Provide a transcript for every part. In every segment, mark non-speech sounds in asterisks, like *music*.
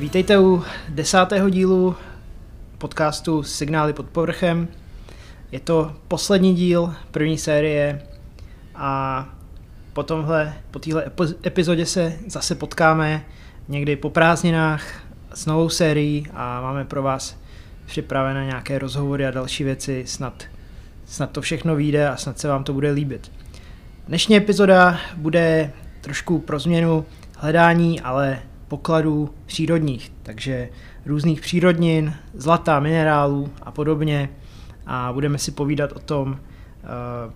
Vítejte u desátého dílu podcastu Signály pod povrchem. Je to poslední díl první série a po tomhle, po téhle epizodě se zase potkáme někdy po prázdninách s novou sérií a máme pro vás připravené nějaké rozhovory a další věci. Snad, snad to všechno vyjde a snad se vám to bude líbit. Dnešní epizoda bude trošku pro změnu hledání, ale pokladů přírodních, takže různých přírodnin, zlata, minerálů a podobně. A budeme si povídat o tom, eh,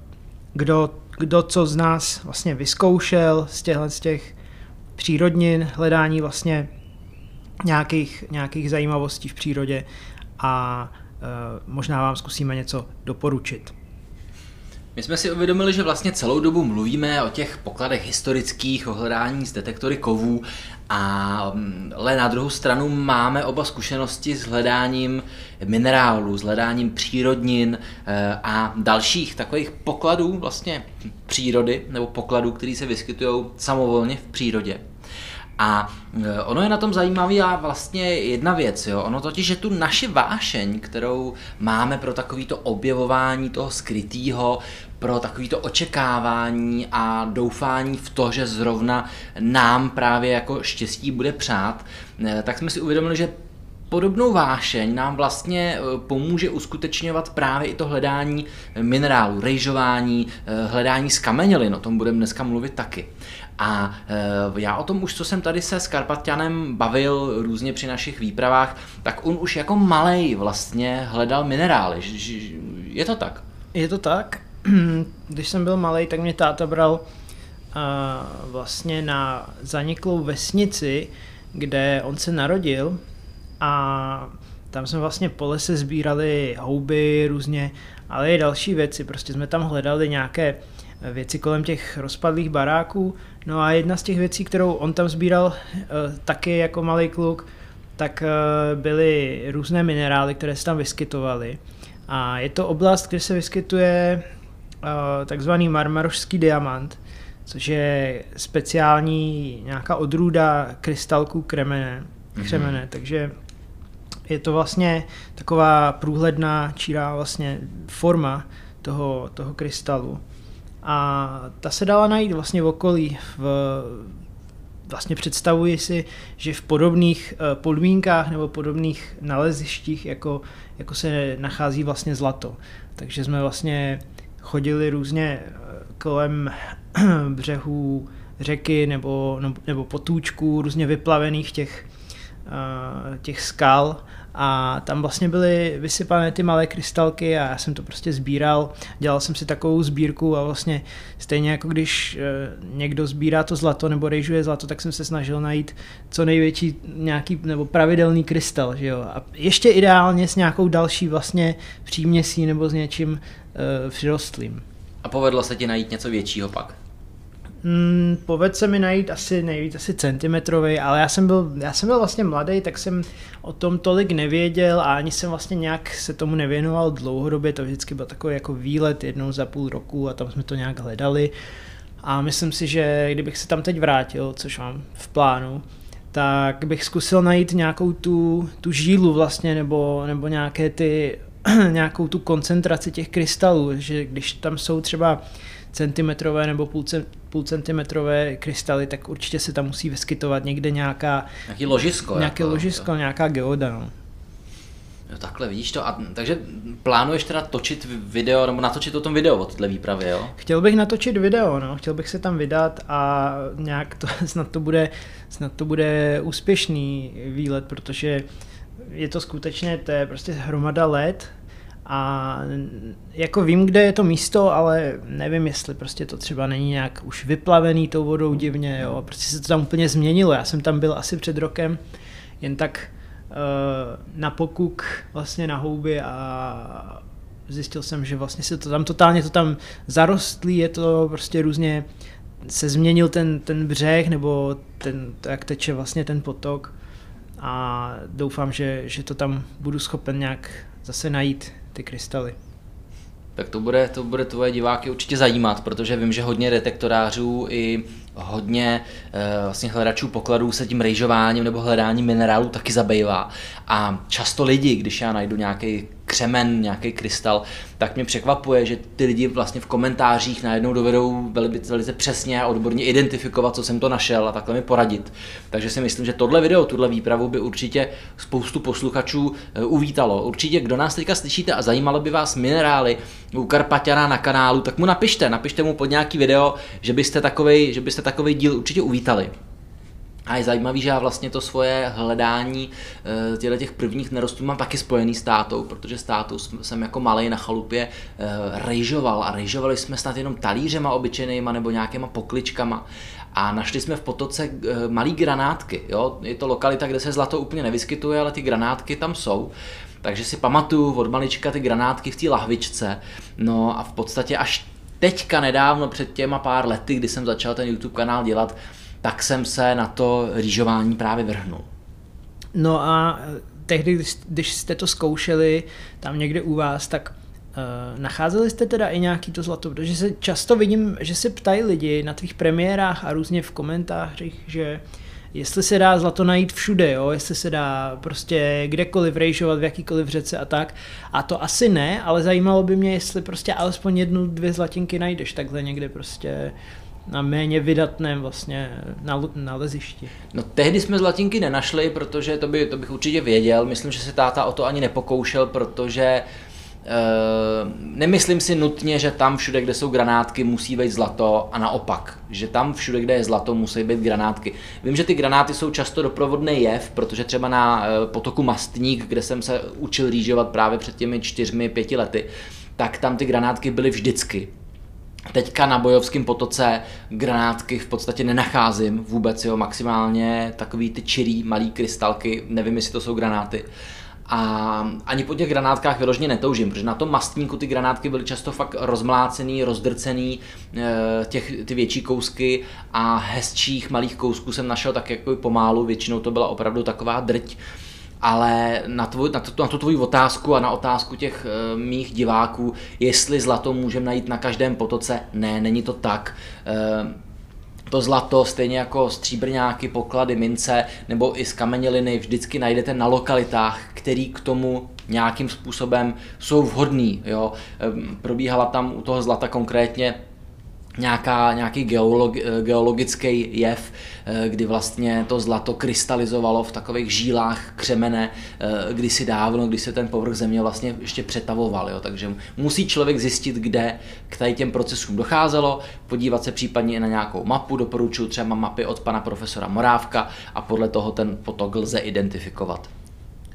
kdo, kdo co z nás vlastně vyzkoušel z těchto z těch přírodnin, hledání vlastně nějakých, nějakých zajímavostí v přírodě a uh, možná vám zkusíme něco doporučit. My jsme si uvědomili, že vlastně celou dobu mluvíme o těch pokladech historických, o hledání z detektory kovů, ale na druhou stranu máme oba zkušenosti s hledáním minerálů, s hledáním přírodnin eh, a dalších takových pokladů vlastně přírody, nebo pokladů, které se vyskytují samovolně v přírodě. A e, ono je na tom zajímavý a vlastně jedna věc, jo. ono totiž, že tu naši vášeň, kterou máme pro takovýto objevování toho skrytého, pro takovýto očekávání a doufání v to, že zrovna nám právě jako štěstí bude přát, e, tak jsme si uvědomili, že podobnou vášeň nám vlastně e, pomůže uskutečňovat právě i to hledání minerálu, rejžování, hledání skamenělin, o tom budeme dneska mluvit taky. A e, já o tom už, co jsem tady se s Karpatianem bavil různě při našich výpravách, tak on už jako malej vlastně hledal minerály. Je to tak? Je to tak. *clears throat* Když jsem byl malý, tak mě táta bral uh, vlastně na zaniklou vesnici, kde on se narodil a tam jsme vlastně po lese sbírali houby různě, ale i další věci. Prostě jsme tam hledali nějaké věci kolem těch rozpadlých baráků. No a jedna z těch věcí, kterou on tam sbíral eh, taky jako malý kluk, tak eh, byly různé minerály, které se tam vyskytovaly. A je to oblast, kde se vyskytuje eh, takzvaný marmarošský diamant, což je speciální nějaká odrůda krystalků kremene, křemene, mm-hmm. takže je to vlastně taková průhledná, čírá vlastně forma toho, toho krystalu. A ta se dala najít vlastně v okolí. V, vlastně představuji si, že v podobných eh, podmínkách nebo podobných nalezištích, jako, jako se nachází vlastně zlato. Takže jsme vlastně chodili různě eh, kolem *clears throat* břehů řeky nebo, nebo potůčků, různě vyplavených těch, eh, těch skal a tam vlastně byly vysypané ty malé krystalky a já jsem to prostě sbíral, dělal jsem si takovou sbírku a vlastně stejně jako když eh, někdo sbírá to zlato nebo rejžuje zlato, tak jsem se snažil najít co největší nějaký nebo pravidelný krystal, že jo. A ještě ideálně s nějakou další vlastně příměsí nebo s něčím uh, přirostlým. A povedlo se ti najít něco většího pak? Hmm, povedl se mi najít asi nejvíc asi centimetrový, ale já jsem, byl, já jsem byl vlastně mladý, tak jsem o tom tolik nevěděl a ani jsem vlastně nějak se tomu nevěnoval dlouhodobě, to vždycky byl takový jako výlet jednou za půl roku a tam jsme to nějak hledali. A myslím si, že kdybych se tam teď vrátil, což mám v plánu, tak bych zkusil najít nějakou tu, tu žílu vlastně, nebo, nebo nějaké ty, *clears throat* nějakou tu koncentraci těch krystalů, že když tam jsou třeba centimetrové nebo půl, půl centimetrové krystaly, tak určitě se tam musí vyskytovat někde nějaká... Nějaký ložisko. Nějaké jako, ložisko, jo. nějaká geoda. No. Jo, takhle, vidíš to. A, takže plánuješ teda točit video, nebo natočit o tom video o této výpravě, jo? Chtěl bych natočit video, no. Chtěl bych se tam vydat a nějak to, *laughs* snad to bude, snad to bude úspěšný výlet, protože je to skutečně, to je prostě hromada let, a jako vím, kde je to místo, ale nevím, jestli prostě to třeba není nějak už vyplavený tou vodou divně, jo. Prostě se to tam úplně změnilo. Já jsem tam byl asi před rokem jen tak uh, na pokuk vlastně na houby a zjistil jsem, že vlastně se to tam totálně to tam zarostlý, je to prostě různě se změnil ten, ten břeh nebo ten, jak teče vlastně ten potok a doufám, že, že to tam budu schopen nějak zase najít ty krystaly. Tak to bude, to bude tvoje diváky určitě zajímat, protože vím, že hodně detektorářů i hodně uh, vlastně hledačů pokladů se tím rejžováním nebo hledáním minerálů taky zabývá. A často lidi, když já najdu nějaký křemen, nějaký krystal, tak mě překvapuje, že ty lidi vlastně v komentářích najednou dovedou velice, velice přesně a odborně identifikovat, co jsem to našel a takhle mi poradit. Takže si myslím, že tohle video, tuhle výpravu by určitě spoustu posluchačů eh, uvítalo. Určitě, kdo nás teďka slyšíte a zajímalo by vás minerály u Karpaťana na kanálu, tak mu napište, napište mu pod nějaký video, že byste takovej, že byste takový díl určitě uvítali. A je zajímavý, že já vlastně to svoje hledání eh, těchto těch prvních nerostů mám taky spojený s tátou, protože s tátou jsem jako malý na chalupě eh, rejžoval a rejžovali jsme snad jenom talířema obyčejnýma nebo nějakýma pokličkama a našli jsme v potoce eh, malý granátky. Jo? Je to lokalita, kde se zlato úplně nevyskytuje, ale ty granátky tam jsou. Takže si pamatuju od malička ty granátky v té lahvičce. No a v podstatě až teďka nedávno, před těma pár lety, kdy jsem začal ten YouTube kanál dělat, tak jsem se na to rýžování právě vrhnul. No a eh, tehdy, když jste to zkoušeli tam někde u vás, tak uh, nacházeli jste teda i nějaký to zlato? Protože se často vidím, že se ptají lidi na tvých premiérách a různě v komentářích, že jestli se dá zlato najít všude, jo? jestli se dá prostě kdekoliv rejžovat, v jakýkoliv řece a tak. A to asi ne, ale zajímalo by mě, jestli prostě alespoň jednu, dvě zlatinky najdeš takhle někde prostě na méně vydatném vlastně nalezišti. No tehdy jsme zlatinky nenašli, protože to, by, to bych určitě věděl. Myslím, že se táta o to ani nepokoušel, protože Uh, nemyslím si nutně, že tam všude, kde jsou granátky, musí být zlato a naopak, že tam všude, kde je zlato, musí být granátky. Vím, že ty granáty jsou často doprovodný jev, protože třeba na uh, potoku Mastník, kde jsem se učil rýžovat právě před těmi čtyřmi, pěti lety, tak tam ty granátky byly vždycky. Teďka na bojovském potoce granátky v podstatě nenacházím vůbec, jo, maximálně takový ty čirý malý krystalky, nevím, jestli to jsou granáty. A ani po těch granátkách vyloženě netoužím, protože na tom mastníku ty granátky byly často fakt rozmlácený, rozdrcený, eh, těch, ty větší kousky a hezčích malých kousků jsem našel tak jako pomálu, většinou to byla opravdu taková drť ale na, tvoj, na, tu, na tu tvoji otázku a na otázku těch uh, mých diváků, jestli zlato můžeme najít na každém potoce, ne, není to tak. Uh, to zlato, stejně jako stříbrňáky, poklady, mince nebo i z kameněliny vždycky najdete na lokalitách, který k tomu nějakým způsobem jsou vhodný. Jo? Ehm, probíhala tam u toho zlata konkrétně nějaká, nějaký geolog, geologický jev, eh, kdy vlastně to zlato krystalizovalo v takových žílách křemene eh, kdysi dávno, kdy se ten povrch země vlastně ještě přetavoval. Jo. Takže musí člověk zjistit, kde k tady těm procesům docházelo, podívat se případně i na nějakou mapu, doporučuji třeba mapy od pana profesora Morávka a podle toho ten potok lze identifikovat.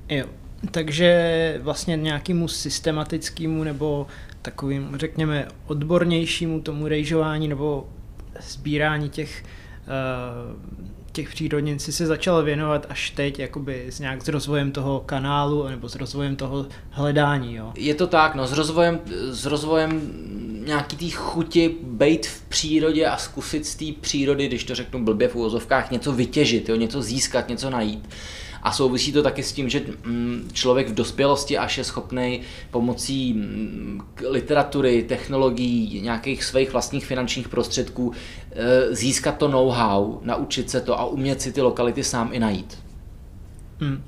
Jo, takže vlastně nějakému systematickému nebo takovým, řekněme, odbornějšímu tomu rejžování nebo sbírání těch, uh, těch přírodnin si se začal věnovat až teď, jakoby s nějak s rozvojem toho kanálu nebo s rozvojem toho hledání, jo? Je to tak, no s rozvojem, s rozvojem nějaký té chuti být v přírodě a zkusit z té přírody, když to řeknu blbě v úvozovkách, něco vytěžit, jo, něco získat, něco najít. A souvisí to taky s tím, že mm, člověk v dospělosti až je schopný pomocí mm, literatury, technologií, nějakých svých vlastních finančních prostředků e, získat to know-how, naučit se to a umět si ty lokality sám i najít. Hmm.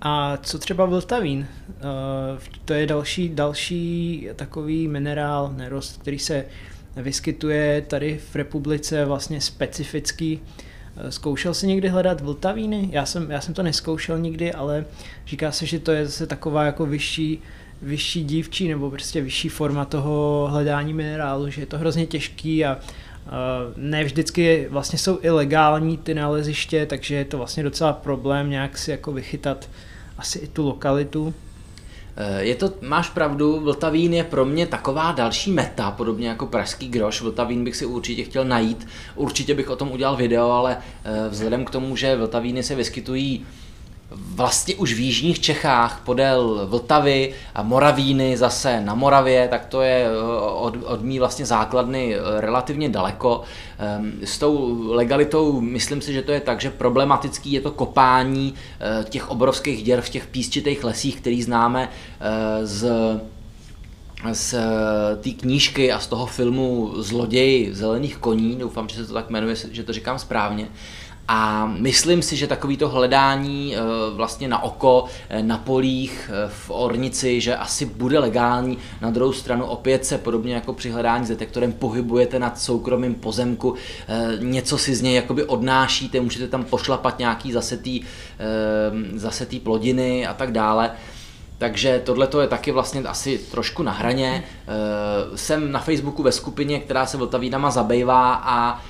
A co třeba Vltavín? Uh, to je další, další takový minerál, nerost, který se vyskytuje tady v republice vlastně specifický. Eh, zkoušel jsi někdy hledat vltavíny? Já jsem, já jsem to neskoušel nikdy, ale říká se, že to je zase taková jako vyšší, vyšší dívčí nebo prostě vyšší forma toho hledání minerálu, že je to hrozně těžký a ne vždycky vlastně jsou i legální ty naleziště, takže je to vlastně docela problém nějak si jako vychytat asi i tu lokalitu. Eh, je to, máš pravdu, Vltavín je pro mě taková další meta, podobně jako pražský groš. Vltavín bych si určitě chtěl najít, určitě bych o tom udělal video, ale eh, vzhledem k tomu, že Vltavíny se vyskytují vlastně už v jižních Čechách podél Vltavy a Moravíny zase na Moravě, tak to je eh, od, od mý vlastně základny eh, relativně daleko. Ehm, s tou legalitou myslím si, že to je tak, že problematický je to kopání eh, těch obrovských děr v těch písčitých lesích, který známe z z té knížky a z toho filmu Zloděj zelených koní, doufám, že se to tak jmenuje, že to říkám správně, a myslím si, že takovýto hledání eh, vlastně na oko, eh, na polích, eh, v ornici, že asi bude legální. Na druhou stranu opět se podobně jako při hledání s detektorem pohybujete nad soukromým pozemku, něco si z něj jakoby odnášíte, můžete tam pošlapat nějaký zasetý, zasetý plodiny a tak dále. Takže tohle je taky vlastně asi trošku na hraně. Jsem na Facebooku ve skupině, která se Vltavínama zabývá a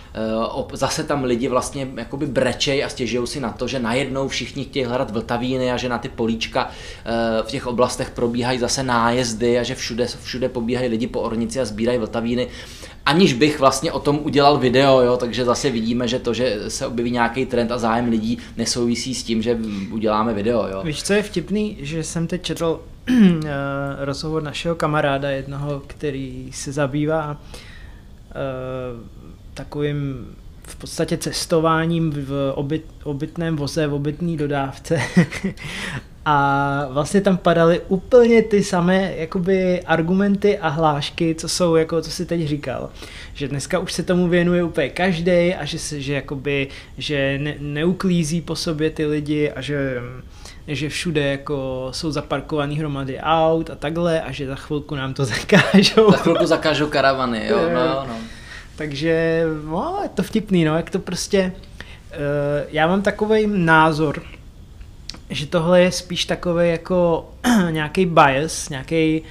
zase tam lidi vlastně jakoby brečej a stěžují si na to, že najednou všichni chtějí hledat vltavíny a že na ty políčka eh, v těch oblastech probíhají zase nájezdy a že všude, všude pobíhají lidi po ornici a sbírají vltavíny aniž bych vlastně o tom udělal video, jo, takže zase vidíme, že to, že se objeví nějaký trend a zájem lidí nesouvisí s tím, že uděláme video. Jo. Víš, co je vtipný, že jsem teď četl uh, *clears throat* rozhovor našeho kamaráda jednoho, který se zabývá uh, takovým v podstatě cestováním v obyt, obytném voze, v obytné dodávce. *laughs* a vlastně tam padaly úplně ty samé jakoby argumenty a hlášky, co jsou, jako co si teď říkal. Že dneska už se tomu věnuje úplně každý a že se, že jakoby, že ne, neuklízí po sobě ty lidi a že že všude jako jsou zaparkované hromady aut a takhle a že za chvilku nám to *laughs* zakážou. Za chvilku zakážou karavany, jo, *laughs* no, no. Takže no, je to vtipný, no, jak to prostě... Uh, já mám takový názor, že tohle je spíš takový jako *clears throat* nějaký bias, nějaký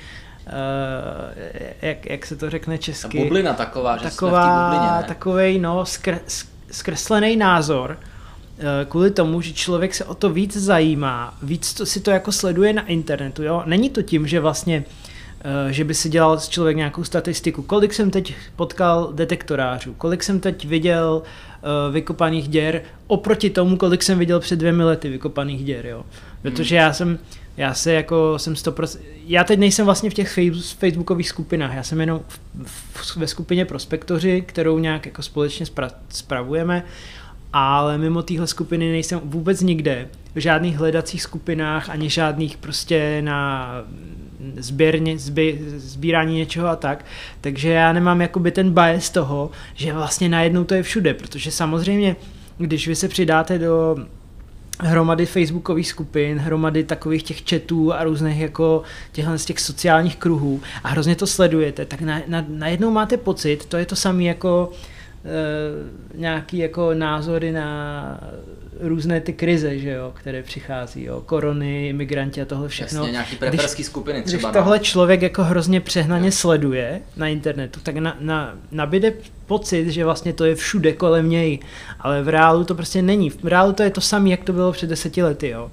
Uh, jak, jak se to řekne česky? Ta bublina taková, že taková, jsme v bublině, ne? Takovej, no, skr, zkreslený názor, uh, kvůli tomu, že člověk se o to víc zajímá, víc to, si to jako sleduje na internetu, jo? Není to tím, že vlastně uh, Eh, že by si dělal člověk nějakou statistiku, kolik jsem teď potkal detektorářů, kolik jsem teď viděl uh, vykopaných děr oproti tomu, kolik jsem viděl před dvěmi lety vykopaných děr, jo. Protože já jsem, já se jako jsem 100%, já teď nejsem vlastně v těch facebookových skupinách, já jsem jenom v, v, ve skupině Prospektoři, kterou nějak jako společně spra, spravujeme ale mimo téhle skupiny nejsem vůbec nikde, v žádných hledacích skupinách, ani žádných prostě na sběrně, zbě, sbírání něčeho a tak, takže já nemám jakoby ten bias toho, že vlastně najednou to je všude, protože samozřejmě, když vy se přidáte do hromady facebookových skupin, hromady takových těch chatů a různých jako těchhle z těch sociálních kruhů a hrozně to sledujete, tak na, na, najednou máte pocit, to je to samé jako e, nějaký jako názory na různé ty krize, že jo, které přichází, jo, korony, imigranti a tohle všechno. Jasně, nějaký preperský skupiny třeba. Když no. tohle člověk jako hrozně přehnaně jo. sleduje na internetu, tak na, na, nabide pocit, že vlastně to je všude kolem něj, ale v reálu to prostě není. V reálu to je to samé, jak to bylo před deseti lety, jo.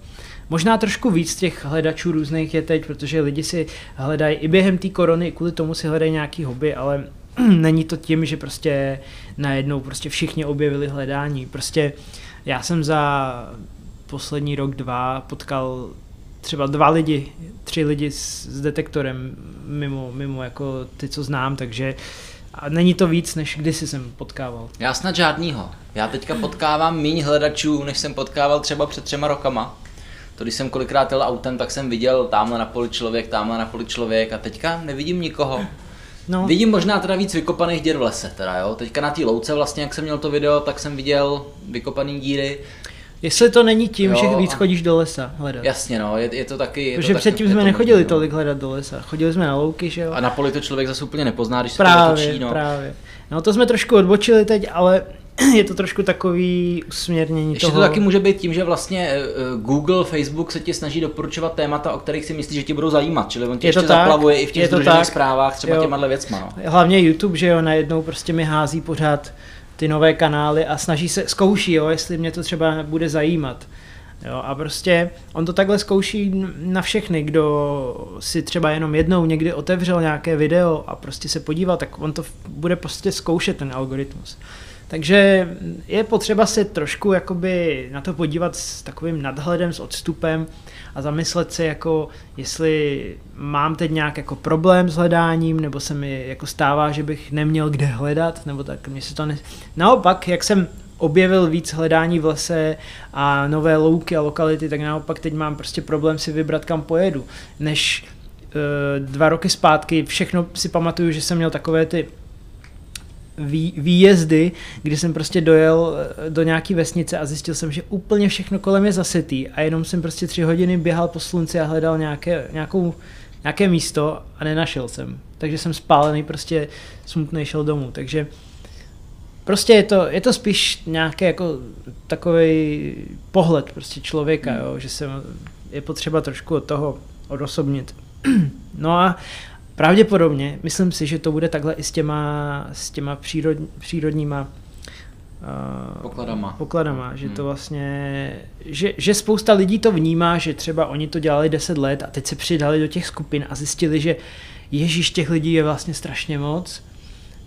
Možná trošku víc těch hledačů různých je teď, protože lidi si hledají i během té korony, kvůli tomu si hledají nějaký hobby, ale *clears throat* není to tím, že prostě najednou prostě všichni objevili hledání. Prostě já jsem za poslední rok, dva potkal třeba dva lidi, tři lidi s, s detektorem mimo, mimo jako ty, co znám, takže a není to víc, než kdysi jsem potkával. Já snad žádnýho. Já teďka potkávám méně hledačů, než jsem potkával třeba před třema rokama. To když jsem kolikrát jel autem, tak jsem viděl tamhle na poli člověk, tamhle na poli člověk a teďka nevidím nikoho. No. Vidím možná teda víc vykopaných děr v lese, teda jo. Teďka na té louce vlastně, jak jsem měl to video, tak jsem viděl vykopaný díry. Jestli to není tím, jo, že víc chodíš do lesa hledat. Jasně, no, je, je to taky... Je Protože to předtím jsme nechodili no. tolik hledat do lesa, chodili jsme na louky, že jo. A na poli to člověk zase úplně nepozná, když právě, se to točí, no. Právě, No to jsme trošku odbočili teď, ale *clears throat* je to trošku takový usměrnění Ještě toho. to taky může být tím, že vlastně eh, eh, Google, Facebook se ti snaží doporučovat témata, o kterých si myslíš, že ti budou zajímat. Čili on tě je ještě tak, zaplavuje i v těch združených zprávách třeba jo. těma věcma. No. Hlavně YouTube, že jo, najednou prostě mi hází pořád ty nové kanály a snaží se, zkouší, jo, jestli mě to třeba bude zajímat. Jo, a prostě on to takhle zkouší na všechny, kdo si třeba jenom jednou někdy otevřel nějaké video a prostě se podíval, tak on to bude prostě zkoušet ten algoritmus. Takže je potřeba se trošku jakoby na to podívat s takovým nadhledem, s odstupem a zamyslet se jako, jestli mám teď nějak jako problém s hledáním, nebo se mi jako stává, že bych neměl kde hledat, nebo tak, mně se to ne... Naopak, jak jsem objevil víc hledání v lese a nové louky a lokality, tak naopak teď mám prostě problém si vybrat, kam pojedu, než dva roky zpátky, všechno si pamatuju, že jsem měl takové ty vý, výjezdy, kdy jsem prostě dojel eh, do nějaký vesnice a zjistil jsem, že úplně všechno kolem je zasetý a jenom jsem prostě tři hodiny běhal po slunci a hledal nějaké, nějakou, nějaké místo a nenašel jsem. Takže jsem spálený, prostě smutný šel domů. Takže prostě je to, je to spíš nějaký jako takový pohled prostě člověka, hmm. jo, že se je potřeba trošku od toho odosobnit. *clears throat* No a pravděpodobně, myslím si, že to bude takhle i s těma, s těma přírod, přírodníma uh, pokladama. pokladama, že hmm. to vlastně, že, že spousta lidí to vnímá, že třeba oni to dělali 10 let a teď se přidali do těch skupin a zjistili, že ježíš těch lidí je vlastně strašně moc.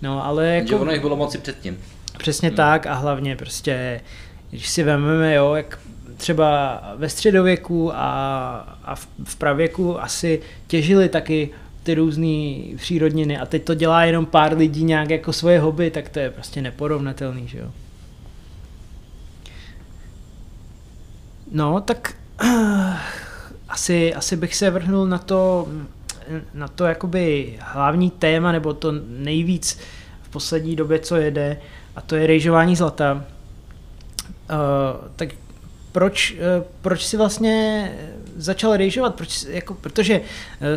No, ale jako... Že ono jich bylo moci předtím. Přesně hmm. tak a hlavně prostě, když si vezmeme, jo, jak třeba ve středověku a, a v, v pravěku asi těžili taky ty různé přírodniny a teď to dělá jenom pár lidí nějak jako svoje hobby, tak to je prostě neporovnatelný, že jo. No, tak uh, *clears throat* asi, asi bych se vrhnul na to, na to jakoby hlavní téma, nebo to nejvíc v poslední době, co jede, a to je rejžování zlata. Uh, tak proč, uh, proč si vlastně začal rejžovat? Proč, jako, protože uh,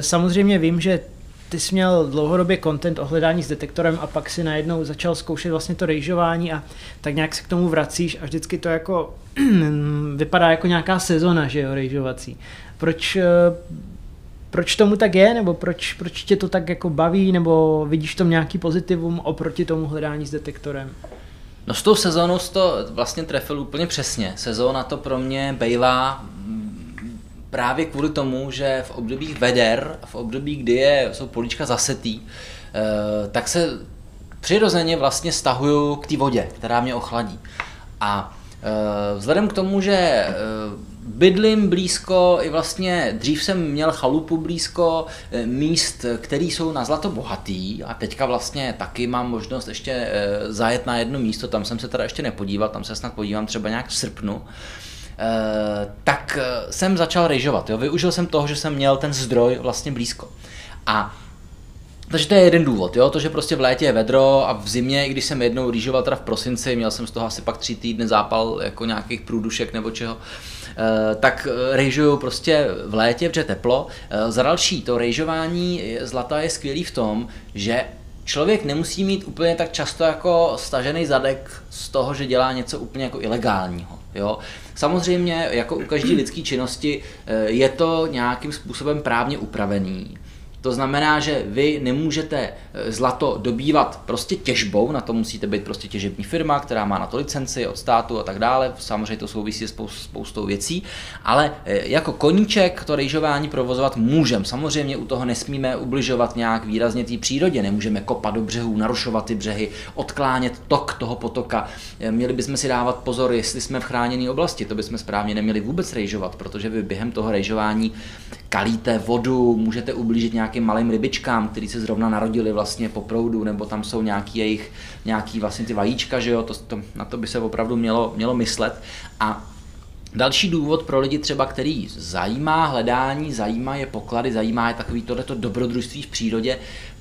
samozřejmě vím, že ty jsi měl dlouhodobě content o hledání s detektorem a pak si najednou začal zkoušet vlastně to rejžování a tak nějak se k tomu vracíš a vždycky to jako *clears throat* vypadá jako nějaká sezona, že jo, rejžovací. Proč, proč tomu tak je, nebo proč, proč tě to tak jako baví, nebo vidíš tom nějaký pozitivum oproti tomu hledání s detektorem? No s tou sezónou to vlastně trefil úplně přesně. Sezóna to pro mě bývá právě kvůli tomu, že v období veder, v období, kdy je, jsou políčka zasetý, eh, tak se přirozeně vlastně stahuju k té vodě, která mě ochladí. A eh, vzhledem k tomu, že eh, bydlím blízko, i vlastně dřív jsem měl chalupu blízko míst, které jsou na zlato bohatý a teďka vlastně taky mám možnost ještě zajet na jedno místo, tam jsem se teda ještě nepodíval, tam se snad podívám třeba nějak v srpnu. tak jsem začal rejžovat. Jo? Využil jsem toho, že jsem měl ten zdroj vlastně blízko. A takže to je jeden důvod, jo? to, že prostě v létě je vedro a v zimě, když jsem jednou rýžoval teda v prosinci, měl jsem z toho asi pak tři týdny zápal jako nějakých průdušek nebo čeho, Eh, tak eh, rejžuju prostě v létě, protože teplo. Eh, za další, to rejžování zlata je skvělý v tom, že člověk nemusí mít úplně tak často jako stažený zadek z toho, že dělá něco úplně jako ilegálního. Jo? Samozřejmě, jako u každé lidské činnosti, je to nějakým způsobem právně upravený. To znamená, že vy nemůžete eh, zlato dobývat prostě těžbou, na to musíte být prostě těžební firma, která má na to licenci od státu a tak dále. Samozřejmě to souvisí s spoustou věcí, ale eh, jako koníček to rejžování provozovat můžeme. Samozřejmě u toho nesmíme ubližovat nějak výrazně té přírodě, nemůžeme kopat do břehů, narušovat ty břehy, odklánět tok toho potoka. Eh, měli bychom si dávat pozor, jestli jsme v chráněné oblasti, to bychom správně neměli vůbec rejžovat, protože vy během toho rejžování kalíte vodu, můžete ublížit nějakým malým rybičkám, který se zrovna narodili vlastně po proudu, nebo tam jsou nějaký jejich, nějaký vlastně ty vajíčka, že jo, to, to, na to by se opravdu mělo, mělo myslet. A Další důvod pro lidi třeba, který zajímá hledání, zajímá je poklady, zajímá je takový tohleto dobrodružství v přírodě,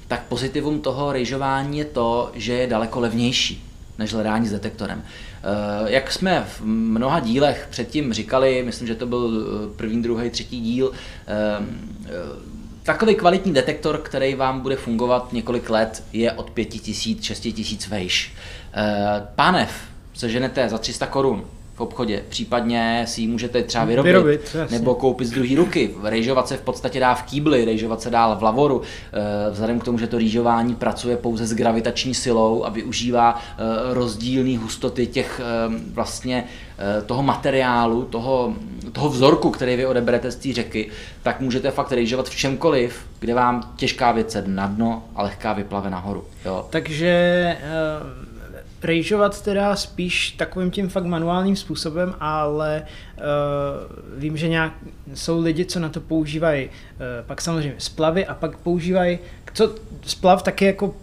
tak pozitivum toho rejžování je to, že je daleko levnější než hledání s detektorem. Eh, jak jsme v mnoha dílech předtím říkali, myslím, že to byl eh, první, druhý, třetí díl, eh, takový kvalitní detektor, který vám bude fungovat několik let, je od 5000, 6000 vejš. Pánev seženete za 300 korun, v obchodě. Případně si ji můžete třeba vyrobit, vyrobit nebo koupit z druhé ruky. Rejžovat se v podstatě dá v kýbli, rejžovat se dá v lavoru. Eh, vzhledem k tomu, že to rýžování pracuje pouze s gravitační silou a využívá eh, rozdílné hustoty těch eh, vlastně toho materiálu, toho, toho vzorku, který vy odeberete z té řeky, tak můžete fakt rejžovat v čemkoliv, kde vám těžká věc sedne na dno a lehká vyplave nahoru. Jo. Takže rejžovat teda spíš takovým tím fakt manuálním způsobem, ale uh, vím, že nějak jsou lidi, co na to používají uh, pak samozřejmě splavy a pak používají, co splav taky jako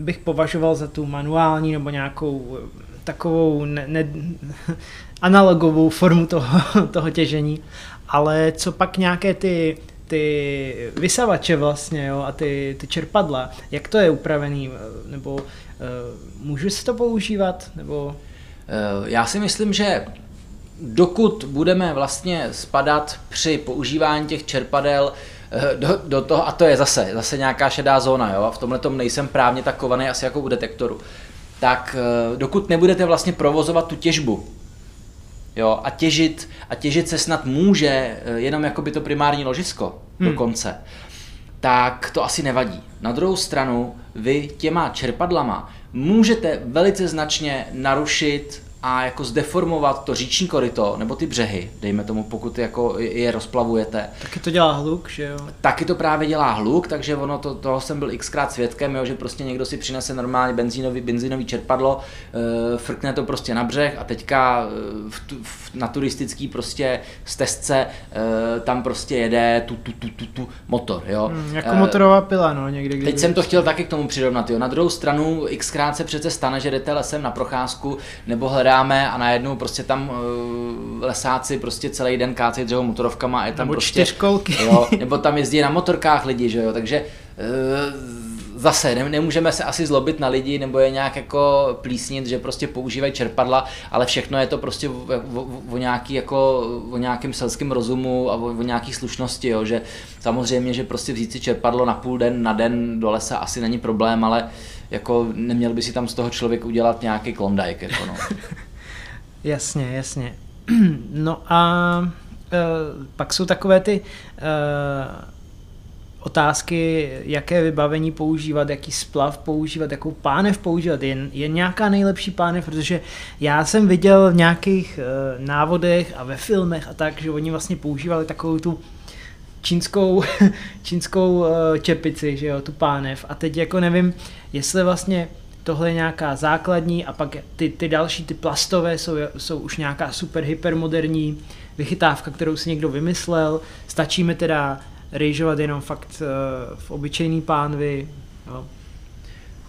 bych považoval za tu manuální nebo nějakou eh, takovou ne, ne, *laughs* analogovou formu toho, *laughs* toho těžení, ale co pak nějaké ty ty vysavače vlastně, jo, a ty, ty čerpadla, jak to je upravený, nebo uh, můžu si to používat, nebo... Já si myslím, že dokud budeme vlastně spadat při používání těch čerpadel eh, do, do toho, a to je zase, zase nějaká šedá zóna, jo, v tomhle tom nejsem právně tak kovaný asi jako u detektoru, tak eh, dokud nebudete vlastně provozovat tu těžbu, jo, a těžit, a těžit se snad může eh, jenom jako by to primární ložisko hmm. dokonce, tak to asi nevadí. Na druhou stranu, vy těma čerpadlama můžete velice značně narušit a jako zdeformovat to říční koryto nebo ty břehy, dejme tomu, pokud jako je rozplavujete. Taky to dělá hluk, že jo? Taky to právě dělá hluk, takže ono to, toho jsem byl xkrát svědkem, jo, že prostě někdo si přinese normálně benzínový, benzínový čerpadlo, e, frkne to prostě na břeh a teďka eh, v, v, na turistický prostě stezce e, tam prostě jede tu, tu, tu, tu, tu motor, jo. Hmm, jako motorová pila, no, někdy. Teď jsem to chtěl taky k tomu přirovnat, jo. Na druhou stranu xkrát se přece stane, že jdete lesem na procházku nebo hledáte hledáme a najednou prostě tam uh, lesáci prostě celý den kácejí dřevo motorovkama a je tam nebo prostě... Jo, nebo tam jezdí na motorkách lidi, že jo, takže uh, zase ne, nemůžeme se asi zlobit na lidi nebo je nějak jako plísnit, že prostě používají čerpadla, ale všechno je to prostě o, nějaký jako, o nějakém selském rozumu a o, o nějaký slušnosti, jo, že samozřejmě, že prostě vzít si čerpadlo na půl den, na den do lesa asi není problém, ale jako neměl by si tam z toho člověk udělat nějaký klondike, jako no. *laughs* jasně, jasně. *clears throat* No a e, pak jsou takové ty e, otázky, jaké vybavení používat, jaký splav používat, jakou pánev používat. Je, je nějaká nejlepší pánev, protože já jsem viděl v nějakých uh, návodech a ve filmech a tak, že oni vlastně používali takovou tu čínskou, *laughs* čínskou uh, čepici, že jo, tu pánev. A teď jako nevím, jestli vlastně tohle je nějaká základní a pak ty, ty další, ty plastové jsou, jsou už nějaká super hypermoderní vychytávka, kterou si někdo vymyslel. Stačí mi teda rejžovat jenom fakt uh, v obyčejný pánvy. Jo.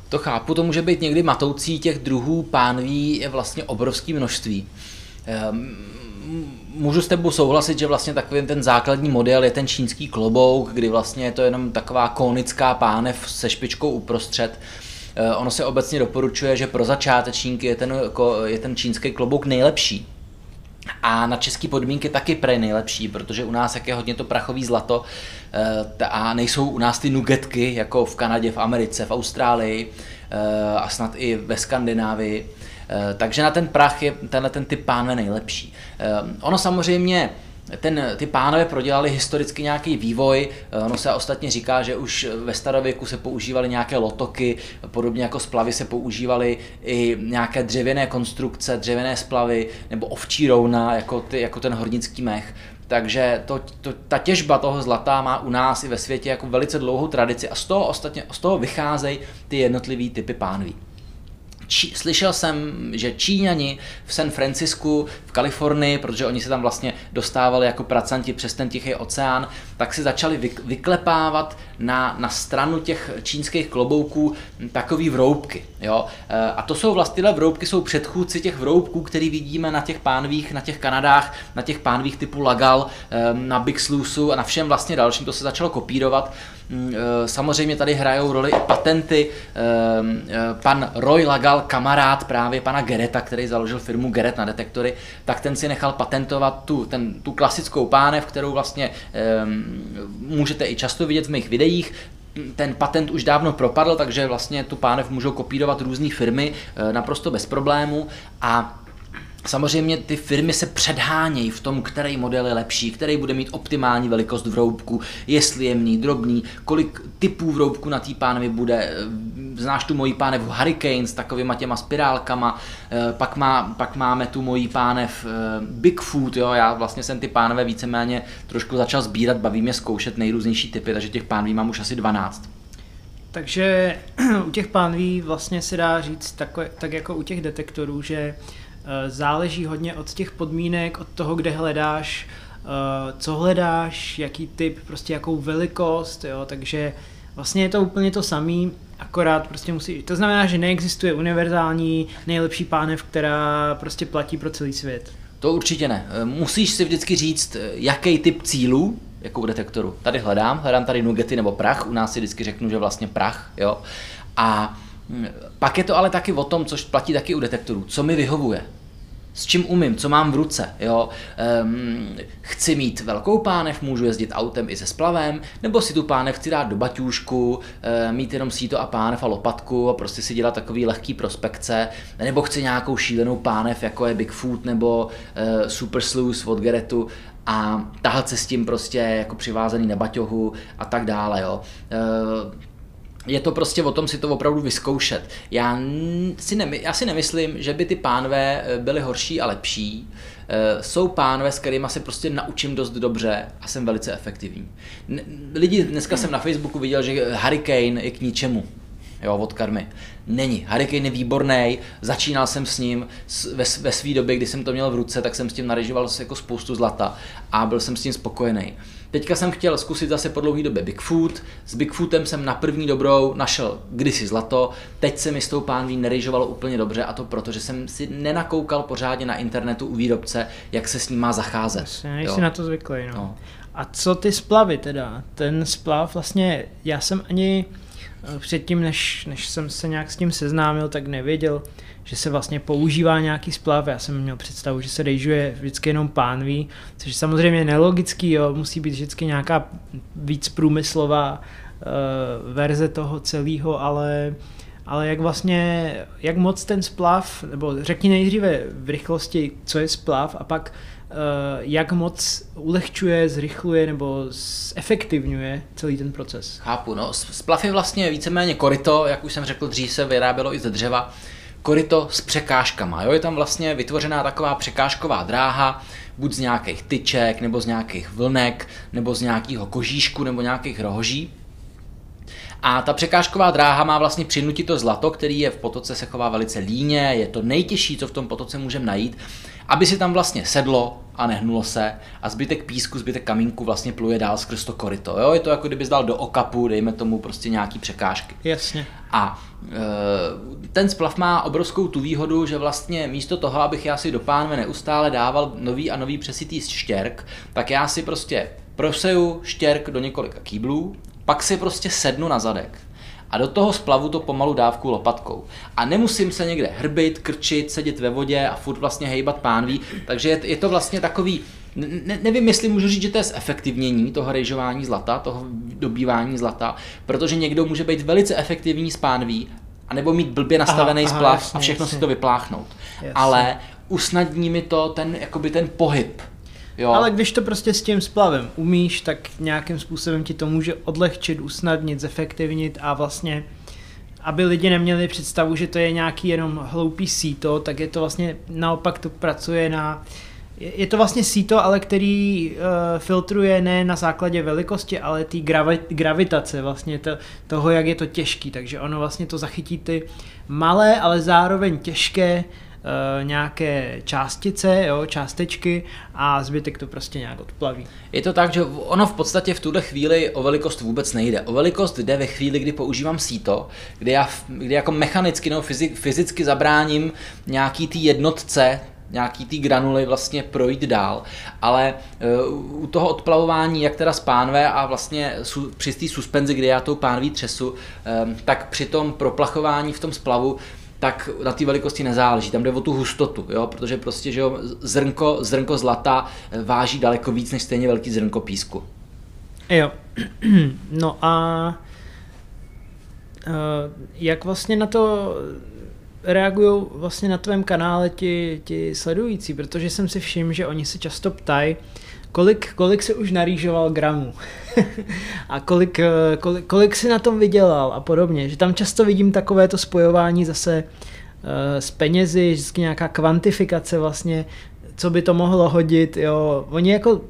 To chápu, to může být někdy matoucí, těch druhů pánví je vlastně obrovské množství. Um, můžu s tebou souhlasit, že vlastně takový ten základní model je ten čínský klobouk, kdy vlastně je to jenom taková konická pánev se špičkou uprostřed. Eh, ono se obecně doporučuje, že pro začátečníky je ten, je ten čínský klobouk nejlepší. A na české podmínky taky prej nejlepší, protože u nás jak je hodně to prachový zlato eh, a nejsou u nás ty nugetky jako v Kanadě, v Americe, v Austrálii eh, a snad i ve Skandinávii. Takže na ten prach je tenhle ten typ pánve nejlepší. Ono samozřejmě ten, ty pánové prodělali historicky nějaký vývoj, ono se ostatně říká, že už ve starověku se používaly nějaké lotoky, podobně jako splavy se používaly i nějaké dřevěné konstrukce, dřevěné splavy nebo ovčí rouna, jako, ty, jako ten hornický mech. Takže to, to, ta těžba toho zlata má u nás i ve světě jako velice dlouhou tradici a z toho, ostatně, z toho vycházejí ty jednotlivé typy pánví. Čí, slyšel jsem, že Číňani v San Francisku, v Kalifornii, protože oni se tam vlastně dostávali jako pracanti přes ten Tichý oceán, tak si začali vyklepávat na, na stranu těch čínských klobouků takový vroubky. Jo? E, a to jsou vlastně, tyhle vroubky jsou předchůdci těch vroubků, který vidíme na těch pánvích, na těch Kanadách, na těch pánvích typu Lagal, e, na Big Sluisu a na všem vlastně dalším, to se začalo kopírovat. Mm, e, samozřejmě tady hrajou roli i patenty. Pan Roy Lagal, kamarád právě pana Gereta, který založil firmu Geret na detektory, tak ten si nechal patentovat tu, ten, tu klasickou pánev, kterou vlastně můžete i často vidět v mých videích, ten patent už dávno propadl, takže vlastně tu pánev můžou kopírovat různé firmy eh, naprosto bez problému a Samozřejmě ty firmy se předhánějí v tom, který model je lepší, který bude mít optimální velikost vroubku, jestli jemný, drobný, kolik typů vroubku na té pánevi bude. Znáš tu mojí pánev Hurricane s takovýma těma spirálkama, eh, pak, má, pak máme tu mojí pánev eh, Bigfoot, jo, já vlastně jsem ty pánve víceméně trošku začal sbírat, baví mě zkoušet nejrůznější typy, takže těch pánví mám už asi 12. Takže *clears throat* u těch pánví vlastně se dá říct tak, tak jako u těch detektorů, že Eh, záleží hodně od těch podmínek, od toho, kde hledáš, eh, co hledáš, jaký typ, prostě jakou velikost, jo, takže vlastně je to úplně to samý, akorát prostě musí, to znamená, že neexistuje univerzální nejlepší pánev, která prostě platí pro celý svět. To určitě ne. Eh, musíš si vždycky říct, jaký typ cílů jako u detektoru. Tady hledám, hledám tady nugety nebo prach, u nás si vždycky řeknu, že vlastně prach, jo. A pak je to ale taky o tom, což platí taky u detektorů, co mi vyhovuje s čím umím, co mám v ruce. Jo? Um, chci mít velkou pánev, můžu jezdit autem i se splavem, nebo si tu pánev chci dát do baťůžku, um, mít jenom síto a pánev a lopatku a prostě si dělat takový lehký prospekce, nebo chci nějakou šílenou pánev, jako je Bigfoot nebo uh, Super Sluice od Geretu a tahat se s tím prostě jako přivázaný na baťohu a tak dále. Jo? Uh, je to prostě o tom si to opravdu vyzkoušet. Já si, ne, já si nemyslím, že by ty pánve eh, byly horší a lepší. Eh, jsou pánve, s kterými se prostě naučím dost dobře a jsem velice efektivní. Lidi, dneska jsem na Facebooku viděl, že Hurricane je k ničemu jo, od karmy. Není. Hurricane je výborný, začínal jsem s ním ve, ve své době, kdy jsem to měl v ruce, tak jsem s tím narežoval jako spoustu zlata a byl jsem s tím spokojený. Teďka jsem chtěl zkusit zase po dlouhé době Bigfoot. S Bigfootem jsem na první dobrou našel kdysi zlato, teď se mi s tou pánví neryžovalo úplně dobře a to proto, že jsem si nenakoukal pořádně na internetu u výrobce, jak se s ním má zacházet. Jasně, nejsi na to zvyklý. No. no. A co ty splavy teda? Ten splav vlastně, já jsem ani předtím, než, než jsem se nějak s tím seznámil, tak nevěděl, že se vlastně používá nějaký splav. Já jsem měl představu, že se rejžuje vždycky jenom pánví, což je samozřejmě nelogický, jo. musí být vždycky nějaká víc průmyslová uh, verze toho celého, ale ale jak vlastně, jak moc ten splav, nebo řekni nejdříve v rychlosti, co je splav a pak jak moc ulehčuje, zrychluje nebo zefektivňuje celý ten proces. Chápu, no. Splav je vlastně víceméně korito, jak už jsem řekl, dřív se vyrábělo i ze dřeva koryto s překážkama. Jo? Je tam vlastně vytvořená taková překážková dráha, buď z nějakých tyček, nebo z nějakých vlnek, nebo z nějakého kožíšku, nebo nějakých rohoží. A ta překážková dráha má vlastně přinutit to zlato, který je v potoce se chová velice líně, je to nejtěžší, co v tom potoce můžeme najít, aby si tam vlastně sedlo a nehnulo se a zbytek písku, zbytek kamínku vlastně pluje dál skrz to koryto. Jo? Je to jako kdyby dal do okapu, dejme tomu prostě nějaký překážky. Jasně. A e, ten splav má obrovskou tu výhodu, že vlastně místo toho, abych já si do pánve neustále dával nový a nový přesitý štěrk, tak já si prostě proseju štěrk do několika kýblů, pak si prostě sednu na zadek a do toho splavu to pomalu dávku lopatkou. A nemusím se někde hrbit, krčit, sedět ve vodě a furt vlastně hejbat pánví, takže je, je to vlastně takový, ne, nevím, jestli můžu říct, že to je zefektivnění toho rejžování zlata, toho dobývání zlata, protože někdo může být velice efektivní s pánví, anebo mít blbě nastavený aha, splav aha, jasně, a všechno jasně. si to vypláchnout. Jasně. Ale usnadní mi to ten, jakoby ten pohyb Jo. Ale když to prostě s tím splavem umíš, tak nějakým způsobem ti to může odlehčit, usnadnit, zefektivnit a vlastně aby lidi neměli představu, že to je nějaký jenom hloupý síto, tak je to vlastně naopak to pracuje na je to vlastně síto, ale který uh, filtruje ne na základě velikosti, ale té gravi- gravitace, vlastně to, toho, jak je to těžký. Takže ono vlastně to zachytí ty malé, ale zároveň těžké nějaké částice, jo, částečky a zbytek to prostě nějak odplaví. Je to tak, že ono v podstatě v tuhle chvíli o velikost vůbec nejde. O velikost jde ve chvíli, kdy používám síto, kdy já kdy jako mechanicky nebo fyzicky zabráním nějaký ty jednotce nějaký ty granuly vlastně projít dál, ale uh, u toho odplavování, jak teda z pánve a vlastně při té suspenzi, kdy já tou pánví třesu, um, tak při tom proplachování v tom splavu tak na té velikosti nezáleží. Tam jde o tu hustotu, jo? protože prostě že jo, zrnko, zrnko zlata eh, váží daleko víc než stejně velký zrnko písku. Jo. *clears throat* No a uh, jak vlastně na to reagují vlastně na tvém kanále ti, ti sledující, protože jsem si všiml, že oni se často ptají, kolik, kolik se už narýžoval gramů *laughs* a kolik, eh, kolik, kolik si na tom vydělal a podobně. Že tam často vidím takové to spojování zase uh, s penězi, vždycky nějaká kvantifikace vlastně, co by to mohlo hodit. Jo. Oni jako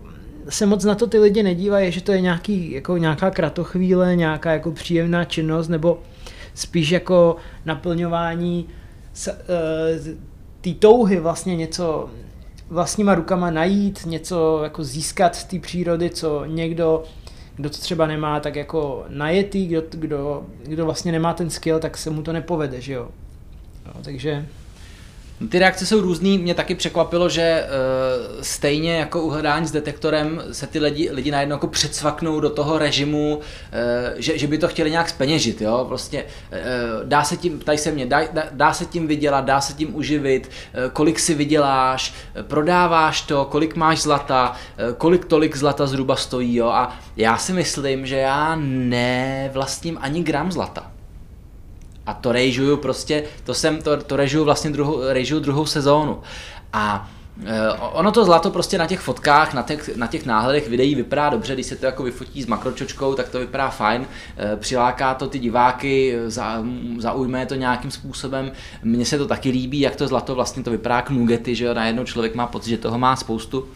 se moc na to ty lidi nedívají, že to je nějaký, jako nějaká kratochvíle, nějaká jako příjemná činnost, nebo spíš jako naplňování uh, té touhy vlastně něco, vlastníma rukama najít, něco jako získat z té přírody, co někdo, kdo to třeba nemá tak jako najetý, kdo, kdo, kdo vlastně nemá ten skill, tak se mu to nepovede, že jo. No, takže... Ty reakce jsou různý, mě taky překvapilo, že uh, stejně jako u hledání s detektorem se ty lidi, lidi najednou jako předsvaknou do toho režimu, uh, že, že by to chtěli nějak speněžit, jo, prostě uh, dá se tím, tady se mě, dá, dá, dá se tím vydělat, dá se tím uživit, uh, kolik si vyděláš, prodáváš to, kolik máš zlata, uh, kolik tolik zlata zhruba stojí, jo, a já si myslím, že já nevlastním ani gram zlata. A to rejžuju prostě, to jsem, to, to režuju vlastně druhou, rejžuju druhou sezónu. A e, Ono to zlato prostě na těch fotkách, na těch, na těch náhledech videí vypadá dobře, když se to jako vyfotí s makročočkou, tak to vypadá fajn, e, přiláká to ty diváky, za, zaujme to nějakým způsobem. Mně se to taky líbí, jak to zlato vlastně to vypadá k nugety, že jo, najednou člověk má pocit, že toho má spoustu.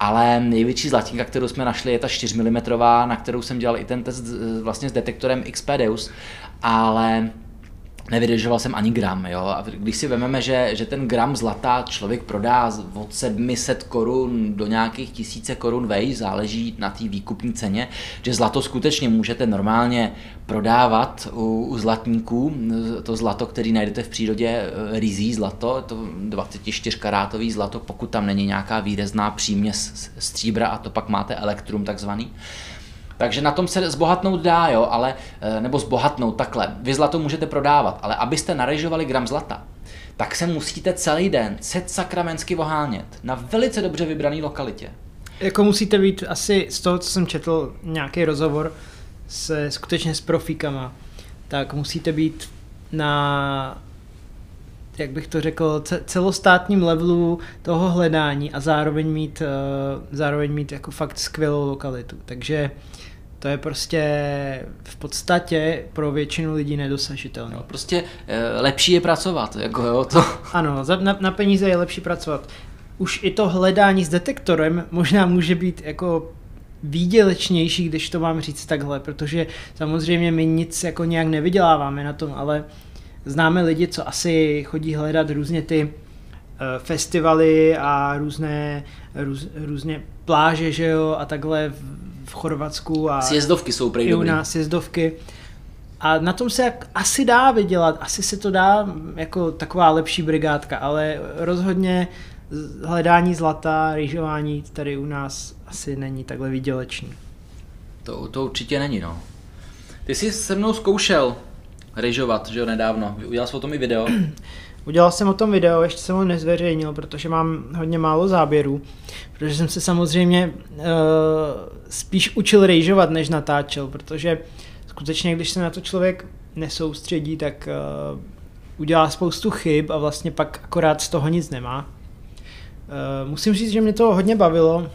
Ale největší zlatinka, kterou jsme našli, je ta 4 mm, na kterou jsem dělal i ten test vlastně s detektorem XPDeus, ale nevydržoval jsem ani gram, jo. A když si vezmeme, že, že ten gram zlata člověk prodá od 700 korun do nějakých tisíce korun vej, záleží na té výkupní ceně, že zlato skutečně můžete normálně prodávat u, u zlatníků, to zlato, který najdete v přírodě, eh, rizí zlato, to 24 karátový zlato, pokud tam není nějaká výrezná příměs stříbra a to pak máte elektrum takzvaný, takže na tom se zbohatnout dá, jo, ale, eh, nebo zbohatnout takhle. Vy zlato můžete prodávat, ale abyste narežovali gram zlata, tak se musíte celý den set sakramensky vohánět na velice dobře vybrané lokalitě. Jako musíte být asi z toho, co jsem četl, nějaký rozhovor se skutečně s profíkama, tak musíte být na jak bych to řekl, celostátním levelu toho hledání a zároveň mít, eh, zároveň mít jako fakt skvělou lokalitu. Takže to je prostě v podstatě pro většinu lidí nedosažitelné. No, prostě e, lepší je pracovat, jako jo, to. Ano, za, na, na peníze je lepší pracovat. Už i to hledání s detektorem možná může být jako výdělečnější, když to mám říct takhle, protože samozřejmě my nic jako nějak nevyděláváme na tom, ale známe lidi, co asi chodí hledat různě ty eh, festivaly a různé, růz, různě pláže, že jo, a takhle v Chorvatsku. A sjezdovky jsou prej I u nás sjezdovky. A na tom se jak asi dá vydělat, asi se to dá jako taková lepší brigádka, ale rozhodně hledání zlata, rýžování tady u nás asi není takhle výdělečný. To, to určitě není, no. Ty jsi se mnou zkoušel rýžovat, že jo, nedávno. Udělal jsi o tom i video. *clears throat* Udělal jsem o tom video, ještě jsem ho nezveřejnil, protože mám hodně málo záběrů, protože jsem se samozřejmě uh, spíš učil rejžovat, než natáčel, protože skutečně, když se na to člověk nesoustředí, tak uh, udělá spoustu chyb a vlastně pak akorát z toho nic nemá. Uh, musím říct, že mě to hodně bavilo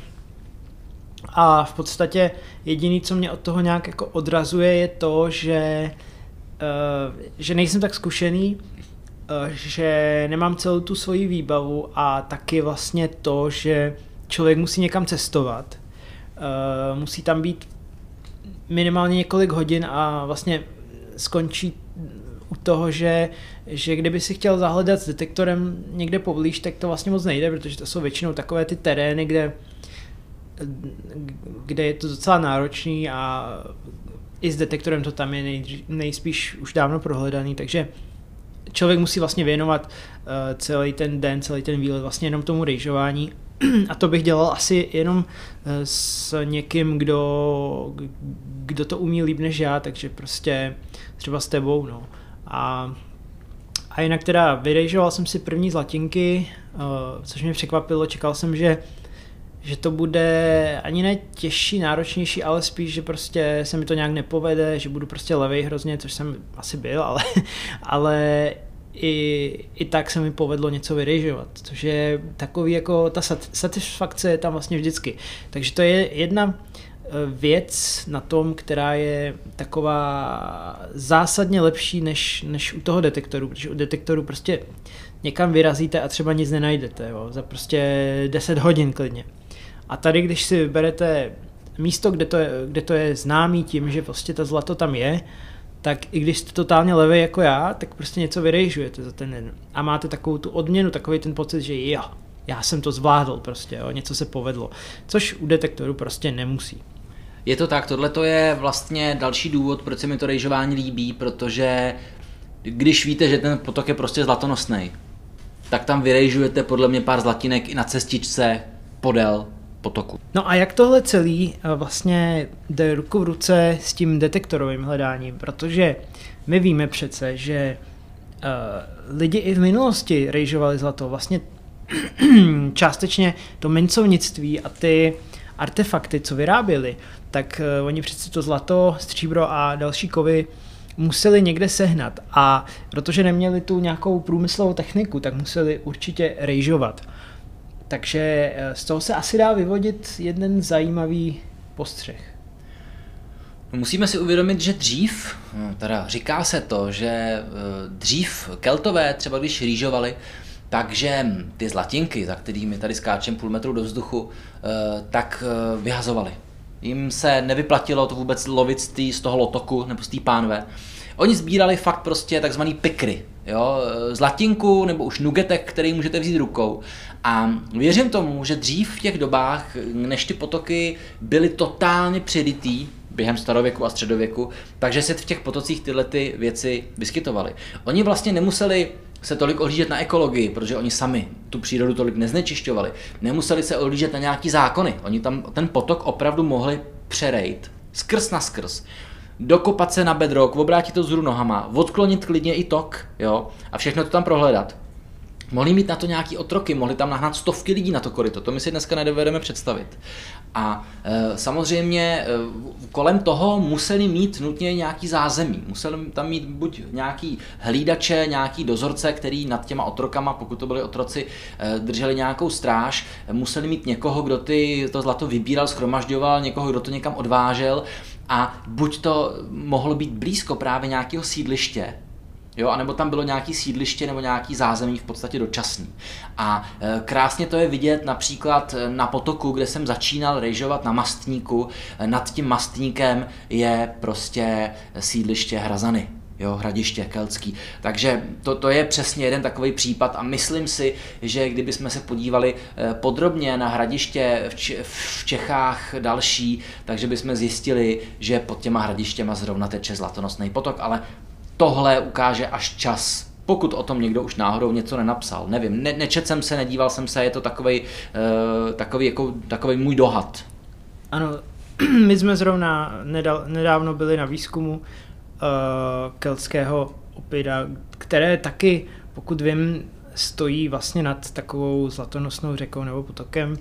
a v podstatě jediný, co mě od toho nějak jako odrazuje, je to, že, uh, že nejsem tak zkušený, že nemám celou tu svoji výbavu a taky vlastně to, že člověk musí někam cestovat, uh, musí tam být minimálně několik hodin a vlastně skončí u toho, že, že kdyby si chtěl zahledat s detektorem někde poblíž, tak to vlastně moc nejde, protože to jsou většinou takové ty terény, kde, kde je to docela náročný a i s detektorem to tam je nej, nejspíš už dávno prohledaný, takže člověk musí vlastně věnovat uh, celý ten den, celý ten výlet vlastně jenom tomu rejžování *clears throat* a to bych dělal asi jenom eh, s někým, kdo, kdo to umí líp než já, takže prostě třeba s tebou, no. A, a jinak teda vyrejžoval jsem si první zlatinky, uh, což mě překvapilo, čekal jsem, že že to bude ani ne těžší, náročnější, ale spíš, že prostě se mi to nějak nepovede, že budu prostě levej hrozně, což jsem asi byl, *laughs* ale, ale i, i tak se mi povedlo něco vyrežovat, což je takový jako ta satisfakce je tam vlastně vždycky. Takže to je jedna eh, věc na tom, která je taková zásadně lepší než, než u toho detektoru, protože u detektoru prostě někam vyrazíte a třeba nic nenajdete, jo, za prostě 10 hodin klidně. A tady, když si vyberete místo, kde to je, kde to je známý tím, že prostě ta zlato tam je, tak i když jste totálně levý jako já, tak prostě něco vyrejžujete za ten den. A máte takovou tu odměnu, takový ten pocit, že jo, já jsem to zvládl prostě, jo, něco se povedlo. Což u detektoru prostě nemusí. Je to tak, tohle to je vlastně další důvod, proč se mi to rejžování líbí, protože když víte, že ten potok je prostě zlatonosný, tak tam vyrejžujete podle mě pár zlatinek i na cestičce podél potoku. No a jak tohle celý eh, vlastně jde ruku v ruce s tím detektorovým hledáním, protože my víme přece, že uh, lidi i v minulosti rejžovali zlato. Vlastně *clears throat* částečně to mincovnictví a ty artefakty, co vyráběli, tak uh, oni přece to zlato, stříbro a další kovy museli někde sehnat a protože neměli tu nějakou průmyslovou techniku, tak museli určitě rejžovat. Takže eh, z toho se asi dá vyvodit jeden zajímavý postřeh. No, musíme si uvědomit, že dřív, no, teda říká se to, že eh, dřív keltové, třeba když rýžovali, takže ty zlatinky, za kterými tady skáčem půl metru do vzduchu, eh, tak vyhazovali. Jim se nevyplatilo to vůbec lovit z, z toho lotoku nebo z té pánve. Oni sbírali fakt prostě takzvaný pikry, jo, zlatinku nebo už nugetek, který můžete vzít rukou. A věřím tomu, že dřív v těch dobách, než ty potoky byly totálně předitý, během starověku a středověku, takže se v těch potocích tyhle ty věci vyskytovaly. Oni vlastně nemuseli se tolik ohlížet na ekologii, protože oni sami tu přírodu tolik neznečišťovali. Nemuseli se ohlížet na nějaký zákony. Oni tam ten potok opravdu mohli přerejt skrz na skrz dokopat se na bedrock, obrátit to vzhůru nohama, odklonit klidně i tok, jo, a všechno to tam prohledat. Mohli mít na to nějaký otroky, mohli tam nahnat stovky lidí na to koryto, to my si dneska nedovedeme představit. A e, samozřejmě e, kolem toho museli mít nutně nějaký zázemí, museli tam mít buď nějaký hlídače, nějaký dozorce, který nad těma otrokama, pokud to byli otroci, e, drželi nějakou stráž, museli mít někoho, kdo ty, to zlato vybíral, schromažďoval, někoho, kdo to někam odvážel a buď to mohlo být blízko právě nějakého sídliště, Jo, anebo tam bylo nějaký sídliště nebo nějaký zázemí v podstatě dočasný. A e, krásně to je vidět například e, na potoku, kde jsem začínal rejžovat na mastníku. E, nad tím mastníkem je prostě sídliště Hrazany jo, hradiště keltský. Takže to, to je přesně jeden takový případ a myslím si, že kdybychom se podívali podrobně na hradiště v Čechách další, takže bychom zjistili, že pod těma hradištěma zrovna teče zlatonosný potok, ale tohle ukáže až čas, pokud o tom někdo už náhodou něco nenapsal. Nevím, ne, nečet jsem se, nedíval jsem se, je to takový, uh, eh, takový, jako, takový můj dohad. Ano, *clears throat* my jsme zrovna nedávno byli na výzkumu keltského opida, které taky, pokud vím, stojí vlastně nad takovou zlatonosnou řekou nebo potokem,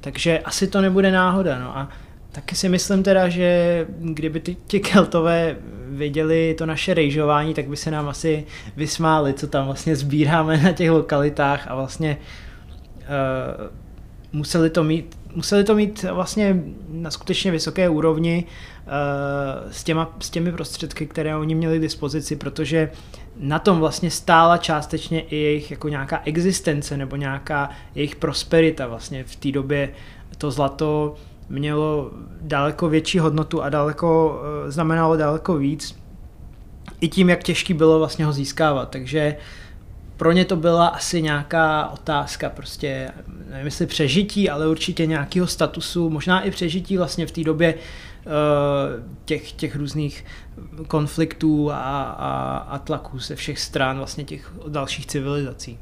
takže asi to nebude náhoda. No a Taky si myslím teda, že kdyby ty, ti keltové viděli to naše rejžování, tak by se nám asi vysmáli, co tam vlastně sbíráme na těch lokalitách a vlastně uh, museli to mít museli to mít vlastně na skutečně vysoké úrovni uh, s, těma, s těmi prostředky, které oni měli k dispozici, protože na tom vlastně stála částečně i jejich jako nějaká existence nebo nějaká jejich prosperita vlastně v té době to zlato mělo daleko větší hodnotu a daleko, eh, znamenalo daleko víc. I tím, jak těžký bylo vlastně ho získávat. Takže pro ně to byla asi nějaká otázka, prostě nevím jestli přežití, ale určitě nějakého statusu, možná i přežití vlastně v té době eh, těch, těch různých konfliktů a, a, a tlaků ze všech stran vlastně těch dalších civilizací.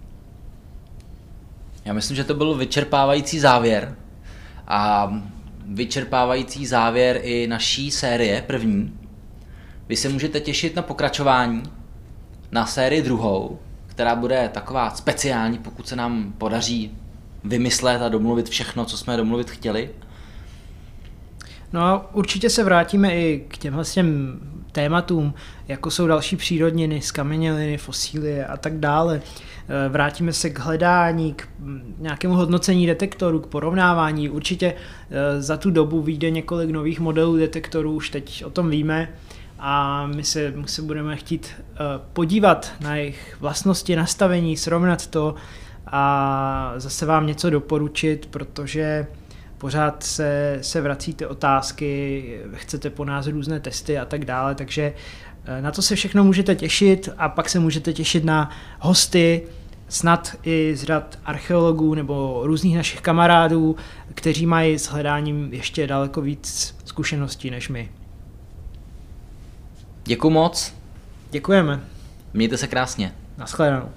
Já myslím, že to byl vyčerpávající závěr a vyčerpávající závěr i naší série první. Vy se můžete těšit na pokračování, na sérii druhou, která bude taková speciální, pokud se nám podaří vymyslet a domluvit všechno, co jsme domluvit chtěli. No a určitě se vrátíme i k těmhle těm tématům, jako jsou další přírodniny, skameněliny, fosílie a tak dále. Eh, vrátíme se k hledání, k nějakému hodnocení detektorů, k porovnávání. Určitě eh, za tu dobu vyjde několik nových modelů detektorů, už teď o tom víme a my se, my se budeme chtít eh, podívat na jejich vlastnosti, nastavení, srovnat to a zase vám něco doporučit, protože pořád se, se vracíte otázky, chcete po nás různé testy a tak dále, takže na to se všechno můžete těšit a pak se můžete těšit na hosty, snad i z řad archeologů nebo různých našich kamarádů, kteří mají s hledáním ještě daleko víc zkušeností než my. Děkuji moc. Děkujeme. Mějte se krásně. Naschledanou.